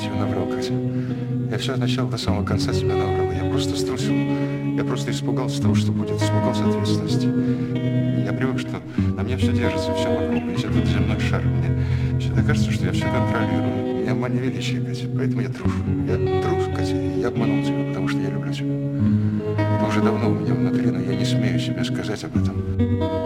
тебе наврал, Катя. Я все от начала до самого конца тебе наврал. Я просто струсил. Я просто испугался того, что будет. Испугался ответственности. Я привык, что на мне все держится, все вокруг. Весь этот земной шар. Мне всегда кажется, что я все контролирую. Я мания величия, Катя. Поэтому я трушу. Я трус, Катя. Я обманул тебя, потому что я люблю тебя. Это уже давно у меня внутри, но я не смею себе сказать об этом.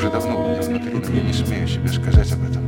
уже давно, у меня внутри, но я не смею себе сказать об этом.